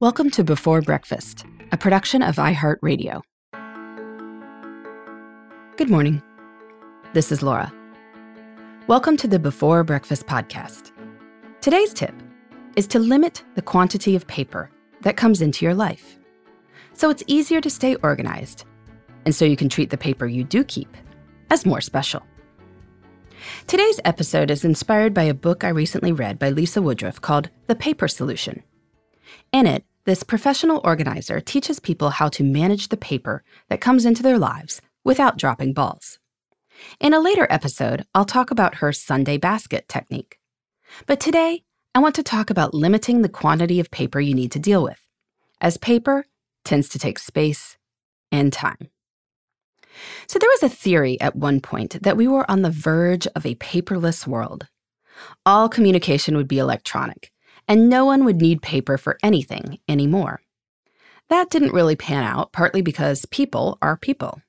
Welcome to Before Breakfast, a production of iHeartRadio. Good morning. This is Laura. Welcome to the Before Breakfast podcast. Today's tip is to limit the quantity of paper that comes into your life so it's easier to stay organized and so you can treat the paper you do keep as more special. Today's episode is inspired by a book I recently read by Lisa Woodruff called The Paper Solution. In it, this professional organizer teaches people how to manage the paper that comes into their lives without dropping balls. In a later episode, I'll talk about her Sunday basket technique. But today, I want to talk about limiting the quantity of paper you need to deal with, as paper tends to take space and time. So, there was a theory at one point that we were on the verge of a paperless world. All communication would be electronic, and no one would need paper for anything anymore. That didn't really pan out, partly because people are people.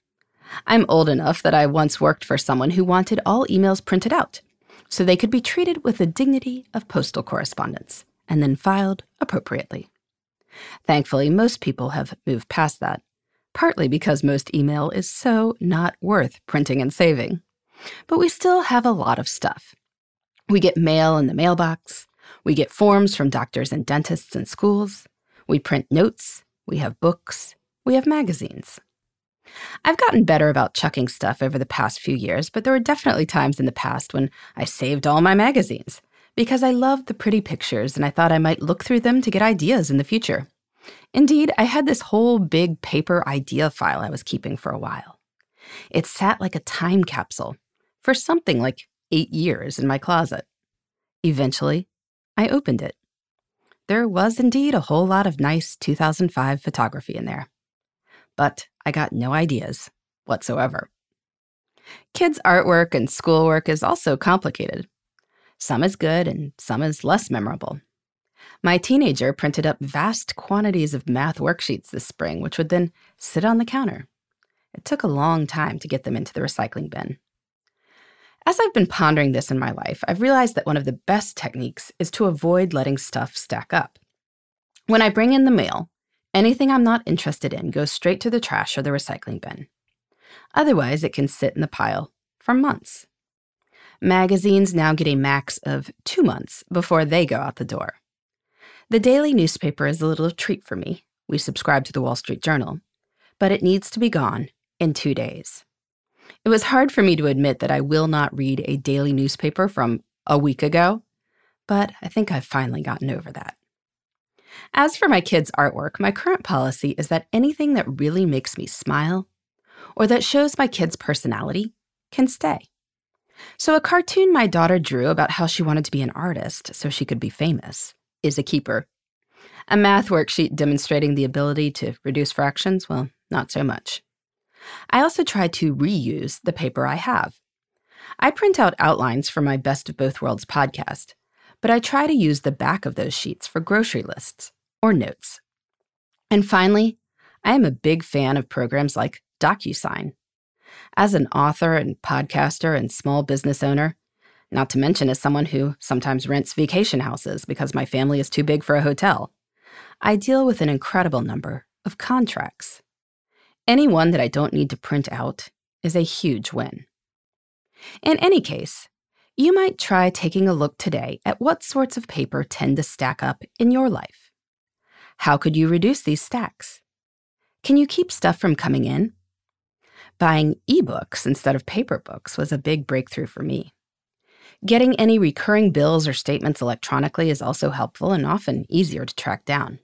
I'm old enough that I once worked for someone who wanted all emails printed out so they could be treated with the dignity of postal correspondence and then filed appropriately. Thankfully, most people have moved past that, partly because most email is so not worth printing and saving. But we still have a lot of stuff. We get mail in the mailbox, we get forms from doctors and dentists and schools. We print notes. We have books. We have magazines. I've gotten better about chucking stuff over the past few years, but there were definitely times in the past when I saved all my magazines because I loved the pretty pictures and I thought I might look through them to get ideas in the future. Indeed, I had this whole big paper idea file I was keeping for a while. It sat like a time capsule for something like eight years in my closet. Eventually, I opened it. There was indeed a whole lot of nice 2005 photography in there. But I got no ideas whatsoever. Kids' artwork and schoolwork is also complicated. Some is good and some is less memorable. My teenager printed up vast quantities of math worksheets this spring, which would then sit on the counter. It took a long time to get them into the recycling bin. As I've been pondering this in my life, I've realized that one of the best techniques is to avoid letting stuff stack up. When I bring in the mail, anything I'm not interested in goes straight to the trash or the recycling bin. Otherwise, it can sit in the pile for months. Magazines now get a max of two months before they go out the door. The daily newspaper is a little treat for me. We subscribe to the Wall Street Journal, but it needs to be gone in two days. It was hard for me to admit that I will not read a daily newspaper from a week ago, but I think I've finally gotten over that. As for my kids' artwork, my current policy is that anything that really makes me smile or that shows my kids' personality can stay. So, a cartoon my daughter drew about how she wanted to be an artist so she could be famous is a keeper. A math worksheet demonstrating the ability to reduce fractions, well, not so much. I also try to reuse the paper I have. I print out outlines for my Best of Both Worlds podcast, but I try to use the back of those sheets for grocery lists or notes. And finally, I am a big fan of programs like DocuSign. As an author and podcaster and small business owner, not to mention as someone who sometimes rents vacation houses because my family is too big for a hotel, I deal with an incredible number of contracts. Any one that I don't need to print out is a huge win. In any case, you might try taking a look today at what sorts of paper tend to stack up in your life. How could you reduce these stacks? Can you keep stuff from coming in? Buying ebooks instead of paper books was a big breakthrough for me. Getting any recurring bills or statements electronically is also helpful and often easier to track down.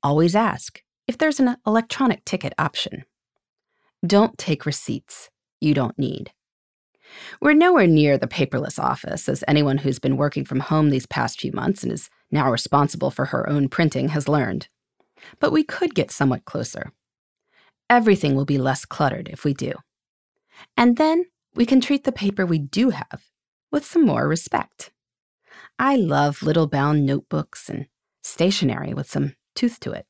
Always ask if there's an electronic ticket option. Don't take receipts you don't need. We're nowhere near the paperless office, as anyone who's been working from home these past few months and is now responsible for her own printing has learned. But we could get somewhat closer. Everything will be less cluttered if we do. And then we can treat the paper we do have with some more respect. I love little bound notebooks and stationery with some tooth to it.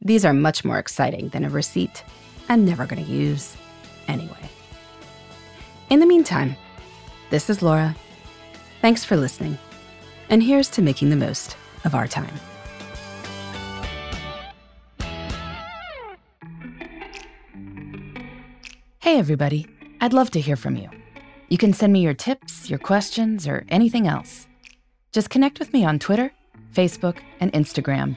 These are much more exciting than a receipt I'm never going to use anyway. In the meantime, this is Laura. Thanks for listening. And here's to making the most of our time. Hey, everybody. I'd love to hear from you. You can send me your tips, your questions, or anything else. Just connect with me on Twitter, Facebook, and Instagram